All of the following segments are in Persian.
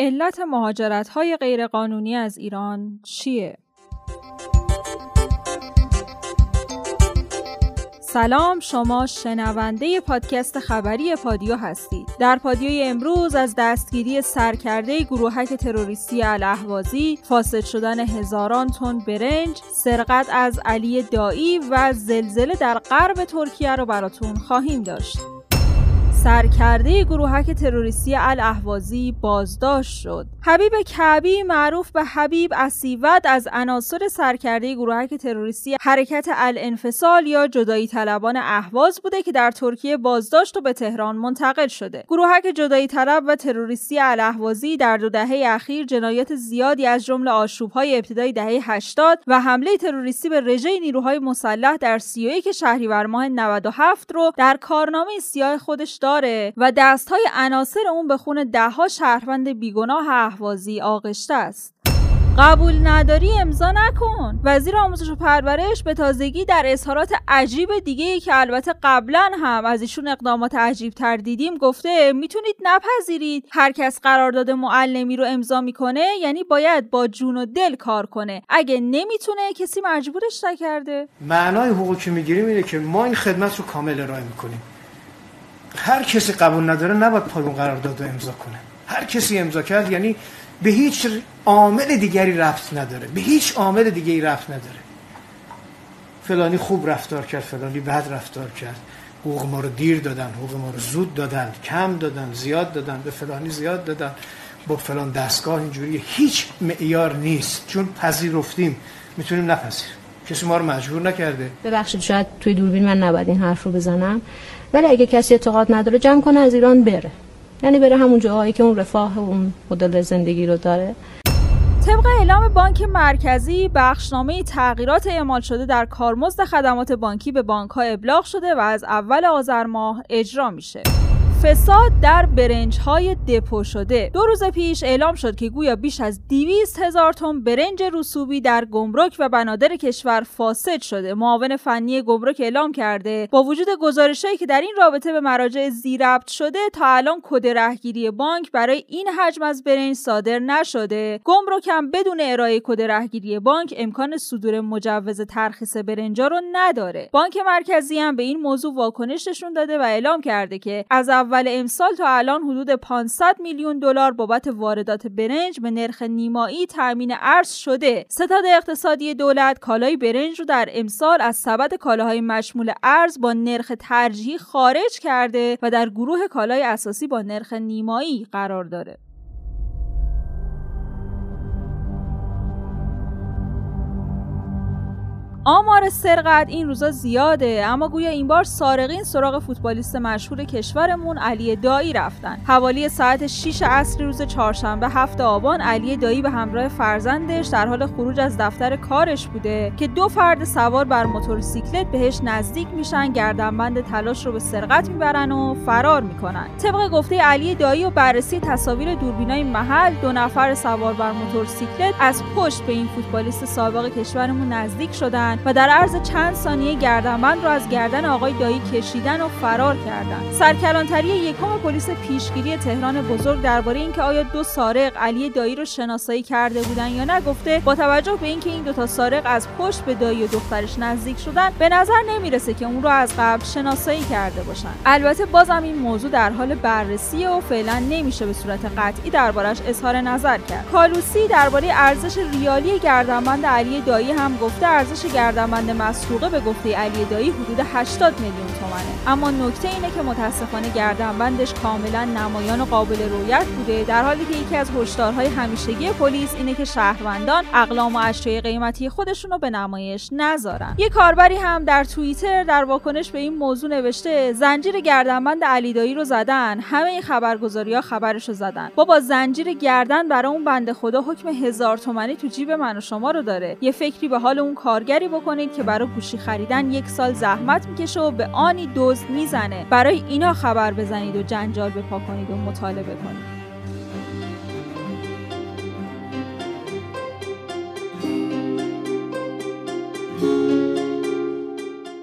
علت مهاجرت های غیرقانونی از ایران چیه؟ سلام شما شنونده پادکست خبری پادیو هستید در پادیوی امروز از دستگیری سرکرده گروهک تروریستی الاهوازی فاسد شدن هزاران تن برنج سرقت از علی دایی و زلزله در غرب ترکیه رو براتون خواهیم داشت سرکرده گروهک تروریستی الاهوازی بازداشت شد. حبیب کعبی معروف به حبیب اسیود از عناصر سرکرده گروهک تروریستی حرکت الانفصال یا جدایی طلبان اهواز بوده که در ترکیه بازداشت و به تهران منتقل شده. گروهک جدایی طلب و تروریستی الاهوازی در دو دهه اخیر جنایات زیادی از جمله آشوب‌های ابتدای دهه 80 و حمله تروریستی به رژه نیروهای مسلح در 31 شهریور ماه 97 رو در کارنامه سیاه خودش داره و دستهای عناصر اون به خون دهها شهروند بیگناه اهوازی آغشته است. قبول نداری امضا نکن. وزیر آموزش و پرورش به تازگی در اظهارات عجیب دیگه ای که البته قبلا هم از ایشون اقدامات عجیب تر دیدیم گفته می‌تونید نپذیرید. هر کس قرارداد معلمی رو امضا می‌کنه یعنی باید با جون و دل کار کنه. اگه نمی‌تونه کسی مجبورش نکرده. معنای حقوقی می‌گیریم اینه که ما این خدمت رو کامل ارائه می‌کنیم. هر کسی قبول نداره نباید پایون قرارداد رو امضا کنه. هر کسی امضا کرد یعنی به هیچ عامل دیگری رفت نداره. به هیچ عامل دیگری رفت نداره. فلانی خوب رفتار کرد فلانی بد رفتار کرد. حقوق ما رو دیر دادن حقوق ما رو زود دادن کم دادن زیاد دادن به فلانی زیاد دادن. با فلان دستگاه اینجوری هیچ معیار نیست. چون پذیرفتیم می‌تونیم نپذیریم. کسی ما رو مجبور نکرده. ببخشید شاید توی دوربین من نباید این حرف رو بزنم. ولی اگه کسی اعتقاد نداره جمع کنه از ایران بره. یعنی بره همون جاهایی که اون رفاه و اون مدل زندگی رو داره. طبق اعلام بانک مرکزی بخشنامه تغییرات اعمال شده در کارمزد خدمات بانکی به بانک ها ابلاغ شده و از اول آذر ماه اجرا میشه. فساد در برنج های دپو شده. دو روز پیش اعلام شد که گویا بیش از 200 هزار تن برنج رسوبی در گمرک و بنادر کشور فاسد شده. معاون فنی گمرک اعلام کرده با وجود گزارشهایی که در این رابطه به مراجع زیربط شده تا الان کد رهگیری بانک برای این حجم از برنج صادر نشده. گمرک هم بدون ارائه کد رهگیری بانک امکان صدور مجوز ترخیص برنجا رو نداره. بانک مرکزی هم به این موضوع واکنش نشون داده و اعلام کرده که از امسال تا الان حدود 500 میلیون دلار بابت واردات برنج به نرخ نیمایی تامین ارز شده. ستاد اقتصادی دولت کالای برنج رو در امسال از سبد کالاهای مشمول ارز با نرخ ترجیحی خارج کرده و در گروه کالای اساسی با نرخ نیمایی قرار داره. آمار سرقت این روزا زیاده اما گویا این بار سارقین سراغ فوتبالیست مشهور کشورمون علی دایی رفتن. حوالی ساعت 6 عصر روز چهارشنبه هفت آبان علی دایی به همراه فرزندش در حال خروج از دفتر کارش بوده که دو فرد سوار بر موتورسیکلت بهش نزدیک میشن گردنبند تلاش رو به سرقت می‌برن و فرار می‌کنن. طبق گفته علی دایی و بررسی تصاویر دوربینای محل دو نفر سوار بر موتورسیکلت از پشت به این فوتبالیست سابق کشورمون نزدیک شدن. و در عرض چند ثانیه گردنبند را از گردن آقای دایی کشیدن و فرار کردند سرکلانتری یکم پلیس پیشگیری تهران بزرگ درباره اینکه آیا دو سارق علی دایی رو شناسایی کرده بودن یا نه گفته با توجه به اینکه این دو تا سارق از پشت به دایی و دخترش نزدیک شدن به نظر نمی‌رسه که اون رو از قبل شناسایی کرده باشن. البته بازم این موضوع در حال بررسی و فعلا نمیشه به صورت قطعی دربارش اظهار نظر کرد. کالوسی درباره ارزش ریالی گردنبند علی دایی هم گفته ارزش گردنبند مسروقه به گفته علی دایی حدود 80 میلیون تومنه. اما نکته اینه که متاسفانه گردنبندش کاملا نمایان و قابل رویت بوده در حالی که یکی از هشدارهای همیشگی پلیس اینه که شهروندان اقلام و اشیاء قیمتی خودشون رو به نمایش نذارن. یه کاربری هم در توییتر در واکنش به این موضوع نوشته زنجیر گردنبند علی دایی رو زدن همه این خبرگزاری ها خبرش رو زدن. بابا زنجیر گردن برای اون بنده خدا حکم هزار تومنی تو جیب من و شما رو داره. یه فکری به حال اون کارگری بکنید که برای گوشی خریدن یک سال زحمت می‌کشه و به آنی دزد می‌زنه. برای اینا خبر بزنید و جنجال بپا کنید و مطالبه کنید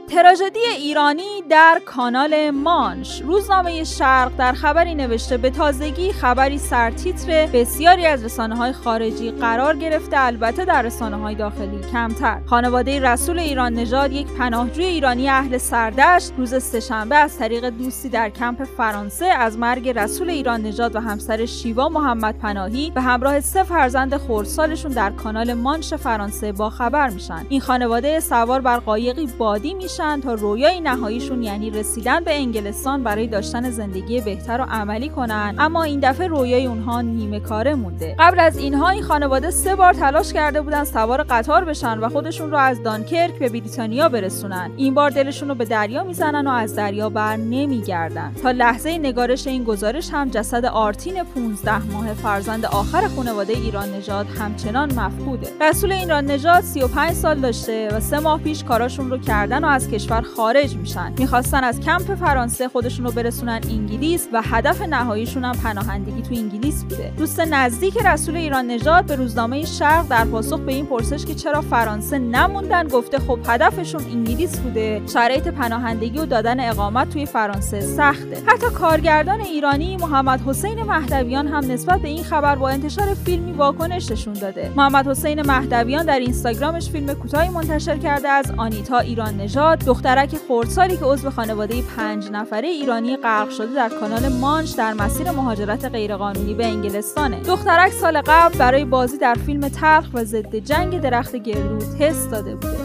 تراژدی ایرانی در کانال مانش. روزنامه شرق در خبری نوشته به تازگی خبری سرتیتر بسیاری از رسانه های خارجی قرار گرفته البته در رسانه های داخلی کمتر. خانواده رسول ایران نژاد یک پناهجوی ایرانی اهل سردشت. روز سهشنبه از طریق دوستی در کمپ فرانسه از مرگ رسول ایران نژاد و همسر شیوا محمد پناهی به همراه سه فرزند خردسالشون در کانال مانش فرانسه با خبر میشن. این خانواده سوار بر قایقی بادی میشن تا رویای نهاییشون یعنی رسیدن به انگلستان برای داشتن زندگی بهتر و عملی کنن. اما این دفعه رویای اونها نیمه کاره مونده. قبل از اینها این خانواده سه بار تلاش کرده بودن سوار قطار بشن و خودشون رو از دانکرک به بریتانیا برسونن. این بار دلشون رو به دریا می‌زنن و از دریا بر نمیگردن. تا لحظه نگارش این گزارش هم جسد آرتین 15 ماه فرزند آخر خانواده ایران نژاد همچنان مفقوده. رسول ایران نژاد 35 سال داشته و سه ماه پیش کاراشون رو کردن و از کشور خارج میشن. می‌خواستن از کمپ فرانسه خودشون رو برسونن انگلیس و هدف نهاییشون هم پناهندگی تو انگلیس بوده. دوست نزدیک رسول ایران نژاد به روزنامه شرق در پاسخ به این پرسش که چرا فرانسه نموندن گفته خب هدفشون انگلیس بوده. شرایط پناهندگی و دادن اقامت توی فرانسه سخته. حتی کارگردان ایرانی محمد حسین مهدویان هم نسبت به این خبر با انتشار فیلمی واکنش نشون داده. محمد حسین مهدویان در اینستاگرامش فیلم کوتاهی منتشر کرده از آنیتا ایران نژاد دخترک خردسالی که عضو خانواده پنج نفره ایرانی غرق شده در کانال مانش در مسیر مهاجرت غیرقانونی به انگلستانه. دخترک سال قبل برای بازی در فیلم تلخ و ضد جنگ درخت گردو تست داده بوده.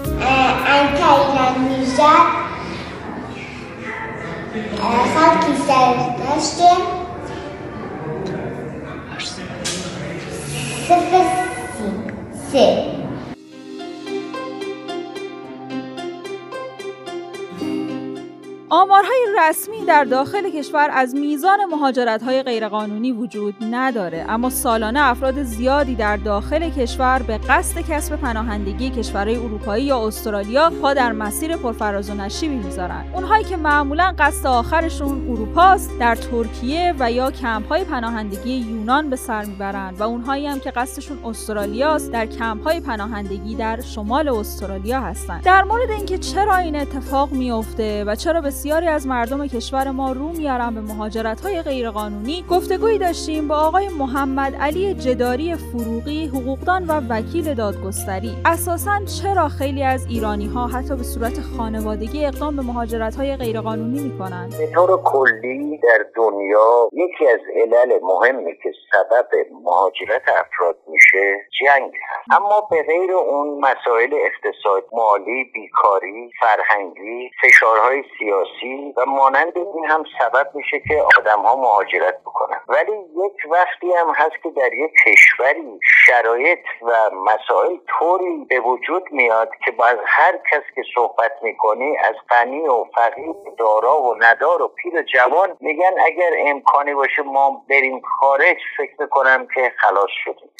آمارهای رسمی در داخل کشور از میزان مهاجرت غیرقانونی وجود نداره اما سالانه افراد زیادی در داخل کشور به قصد کسب پناهندگی کشورهای اروپایی یا استرالیا پا در مسیر پرفراز و نشیبی می‌ذارن. اونهایی که معمولا قصد آخرشون اروپاست در ترکیه و یا کمپ‌های پناهندگی یونان به سر می‌برند و اونهایی هم که قصدشون استرالیاست در کمپ‌های پناهندگی در شمال استرالیا هستند در مورد اینکه چرا این اتفاق میافته و چرا بسیاری از مردم کشور ما رو میارن به مهاجرت های غیرقانونی. گفتگویی داشتیم با آقای محمد علی جداری فروغی حقوقدان و وکیل دادگستری. اساسا چرا خیلی از ایرانی ها حتی به صورت خانوادگی اقدام به مهاجرت های غیرقانونی می‌کنن؟ به طور کلی در دنیا یکی از علل مهمی که سبب مهاجرت افراد میشه جنگ هست. اما به غیر اون مسائل اقتصاد مالی بیکاری فرهنگی فشارهای سیاسی و مانند این هم سبب میشه که آدم ها مهاجرت بکنن. ولی یک وقتی هم هست که در یک کشوری شرایط و مسائل طوری به وجود میاد که باز هر کس که صحبت می‌کنی از غنی و فقیر دارا و ندار و پیر و جوان میگن اگر امکانی باشه ما بریم خارج فکر می‌کنم که خلاص شدیم.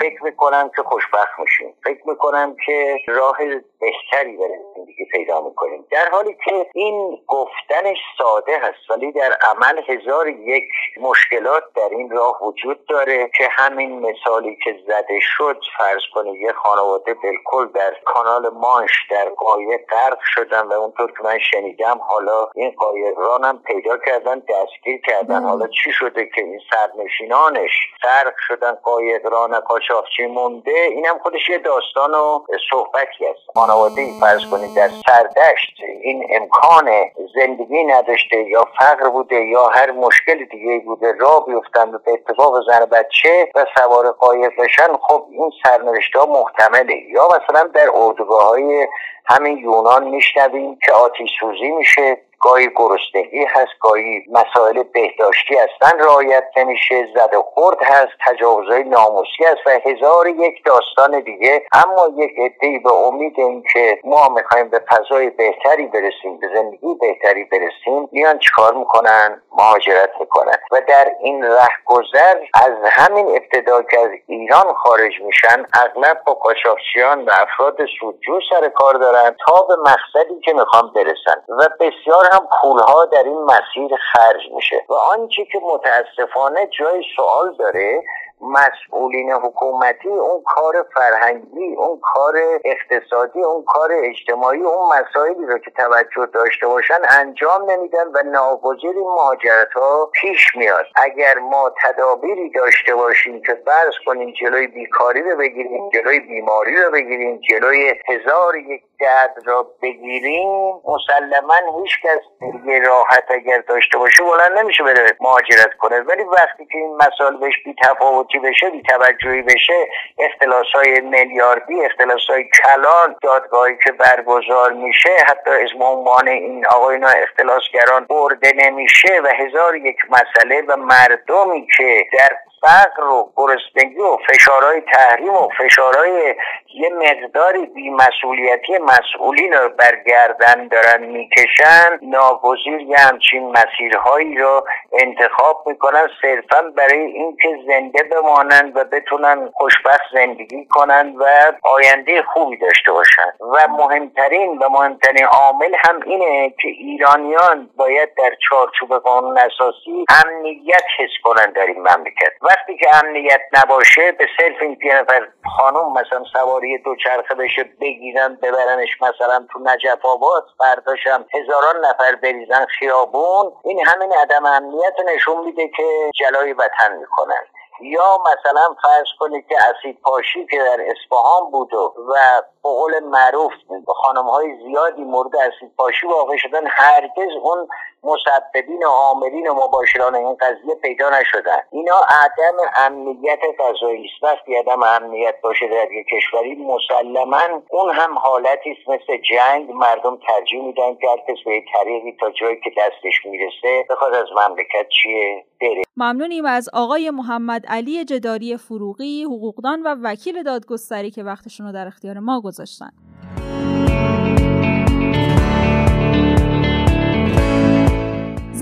فکر می‌کنم که خوشبخت میشیم. فکر می‌کنم که راه بهتری برای زندگی پیدا می‌کنیم. در حالی که این گفتنش ساده هست ولی در عمل هزار یک مشکلات در این راه وجود داره که همین مثالی که زده شد فرض کنید یه خانواده بالکل در کانال مانش در قایق غرق شدن و اونطور که من شنیدم حالا این قایقرانم پیدا کردن دستگیر کردن. حالا چی شده که این سرنشینانش غرق شدن قایقران کاشافچی مونده؟ اینم خودش یه داستان و صحبتی است. خانواده فرض کنید در سردشت این امکان زندگی نداشته یا فقر بوده یا هر مشکل دیگه بوده بیفتن به اتفاق زن بچه و سوار قایق بشن خب این سرنوشته ها محتمله. یا مثلا در اردوگاه های همین یونان میشنویم که آتیش سوزی میشه. گاهی گرسنگی هست گاهی مسائل بهداشتی هستن. رعایت نمیشه زد و خورد هست تجاوزهای ناموسی هست و هزار یک داستان دیگه. اما یک عدهای به امید اینکه ما می‌خوایم به فضای بهتری برسیم به زندگی بهتری برسیم میان چیکار می‌کنن؟ مهاجرت می‌کنن. و در این رهگذر از همین ابتدا که از ایران خارج میشن اغلب با قاچاقچیان و افراد سودجو سر کار دارن تا به مقصدی که می‌خوان برسن. و بسیار هم پولها در این مسیر خرج میشه. و آنچه که متاسفانه جای سوال داره مسئولین حکومتی اون کار فرهنگی اون کار اقتصادی اون کار اجتماعی اون مسائلی رو که توجه داشته باشن انجام نمیدن و ناگزیر این مهاجرت ها پیش میاد. اگر ما تدابیری داشته باشیم که فرض کنیم جلوی بیکاری رو بگیریم جلوی بیماری رو بگیریم جلوی هزار یک درد را بگیریم مسلما هیچ کس دیگه راحت اگر داشته باشه بلند نمیشه بره مهاجرت کنه. ولی وقتی که این مسائل بهش بی تفاوتی بشه بی توجهی بشه اختلاس های میلیاردی اختلاس های کلان دادگاهی که برگزار میشه حتی از عنوان این آقایان اختلاسگران برده نمیشه و هزار یک مسئله و مردمی که در فقر و گرسنگی و فشارهای تحریم و فشارهای یه مقداری بیمسئولیتی مسئولین رو برگردن دارن می‌کشن. ناگزیر یه همچین مسیرهایی رو انتخاب می‌کنن صرفا برای اینکه زنده بمانند و بتونن خوشبخت زندگی کنن و آینده خوبی داشته باشن. و مهمترین و مهمترین عامل هم اینه که ایرانیان باید در چارچوب قانون اساسی امنیت حس کنن در این مملکت. وقتی که امنیت نباشه به صرف این نفر خانم مثلا سواری دوچرخه بشه بگیرن ببرنش مثلا تو نجف آباد فرداشم هزاران نفر بریزن خیابون این همین عدم امنیت نشون میده که جلای وطن می‌کنن. یا مثلا فرض کنید که اسید پاشی که در اصفهان بود و به قول معروف خانم های زیادی مورد اسید پاشی واقع شدن هرگز اون مسببین و عاملین و مباشران این قضیه پیدا نشدن. اینا عدم امنیت غذایی است. وقتی عدم امنیت باشه در یک کشوری مسلما اون هم حالتی است مثل جنگ. مردم ترجیح میدن که هر به طریقی تا جایی که دستش می‌رسه بخواد از مملکت چیه بره. ممنونیم از آقای محمد علی جداری فروغی حقوقدان و وکیل دادگستری که وقتشون رو در اختیار ما گذاشتن.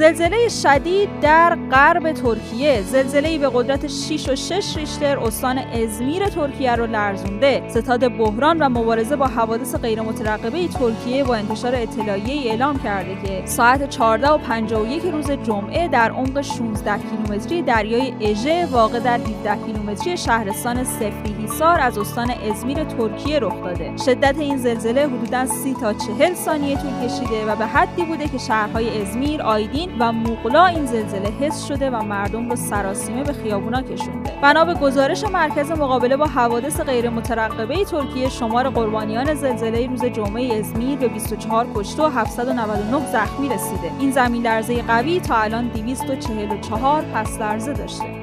زلزله شدید در غرب ترکیه. زلزله به قدرت 6 و 6 ریشتر استان ازمیر ترکیه رو لرزونده. ستاد بحران و مبارزه با حوادث غیرمترقبه ترکیه با انتشار اطلاعیه اعلام کرده که ساعت 14 و 51 روز جمعه در عمق 16 کیلومتری دریای اژه واقع در 17 کیلومتری شهرستان سفری هیسار از استان ازمیر ترکیه رخ داده. شدت این زلزله حدودا 30 تا 40 ثانیه طول کشیده و به حدی بوده که شهرهای ازمیر، آیدین و موقلا این زلزله حس شده و مردم رو سراسیمه به خیابونا کشونده. بنا به گزارش مرکز مقابله با حوادث غیر مترقبه ترکیه شمار قربانیان زلزله روز جمعه ازمیر به 24 کشته و 799 زخمی رسیده. این زمین لرزه قوی تا الان 244 پس لرزه داشته.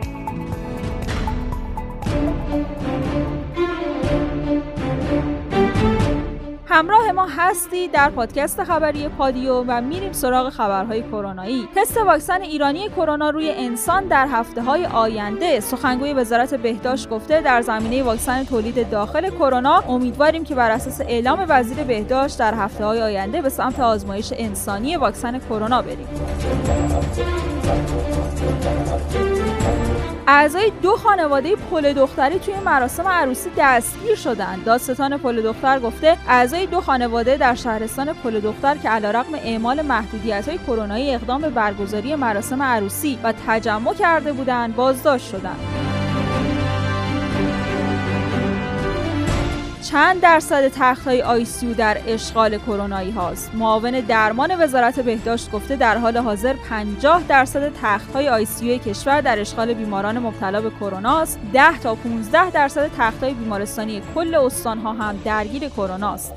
همراه ما هستی در پادکست خبری پادیو و میریم سراغ خبرهای کرونایی. تست واکسن ایرانی کرونا روی انسان در هفته های آینده سخنگوی وزارت بهداشت گفته در زمینه واکسن تولید داخل کرونا امیدواریم که بر اساس اعلام وزیر بهداشت در هفته های آینده به سمت آزمایش انسانی واکسن کرونا بریم. اعضای دو خانواده پل دختری توی مراسم عروسی دستگیر شدند. دادستان پل دختر گفته اعضای دو خانواده در شهرستان پل دختر که علیرغم اعمال محدودیت های کرونایی اقدام به برگزاری مراسم عروسی و تجمع کرده بودند بازداشت شدند. چند درصد تخت های ICU در اشغال کرونایی هاست. معاون درمان وزارت بهداشت گفته در حال حاضر 50 درصد تخت های ICU کشور در اشغال بیماران مبتلا به کرونا است. 10 تا 15 درصد تخت های بیمارستانی کل استان ها هم درگیر کرونا است.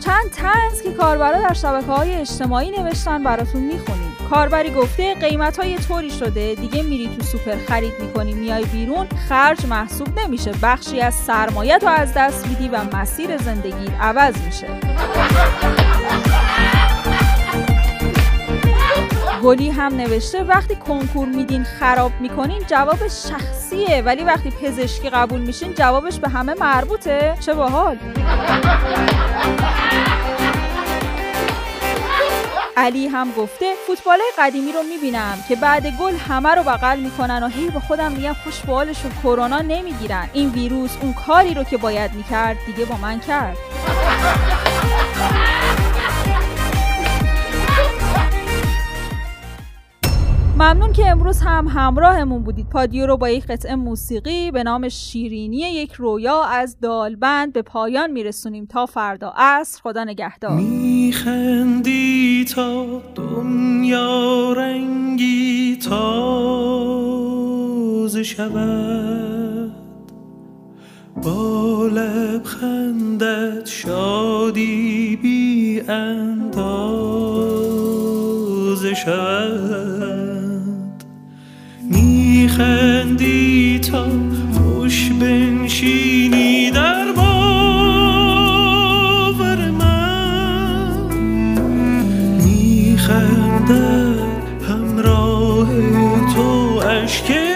چند طنز که کاربرا در شبکه های اجتماعی نوشتن براتون می‌خونیم. کاربری گفته قیمت ها یه طوری شده. دیگه میری تو سوپر خرید می‌کنی میای بیرون خرج محسوب نمیشه. بخشی از سرمایت رو از دست میدی و مسیر زندگی عوض میشه. گلی هم نوشته وقتی کنکور میدین خراب می‌کنین جوابش شخصیه. ولی وقتی پزشکی قبول میشین جوابش به همه مربوطه. چه باحال. علی هم گفته فوتبال قدیمی رو می‌بینم که بعد گل همه رو بغل می‌کنن و هی به خودم میگم خوش بالشون کرونا نمی‌گیرن. این ویروس اون کاری رو که باید می‌کرد دیگه با من کرد. ممنون که امروز هم همراهمون بودید. پادیو رو با یک قطعه موسیقی به نام شیرینی یک رویا از دالبند به پایان میرسونیم تا فردا عصر. خدا نگهدار. میخندی تا دنیا رنگی تازه شود. با لبخندت شادی بی اندازه شود. aşk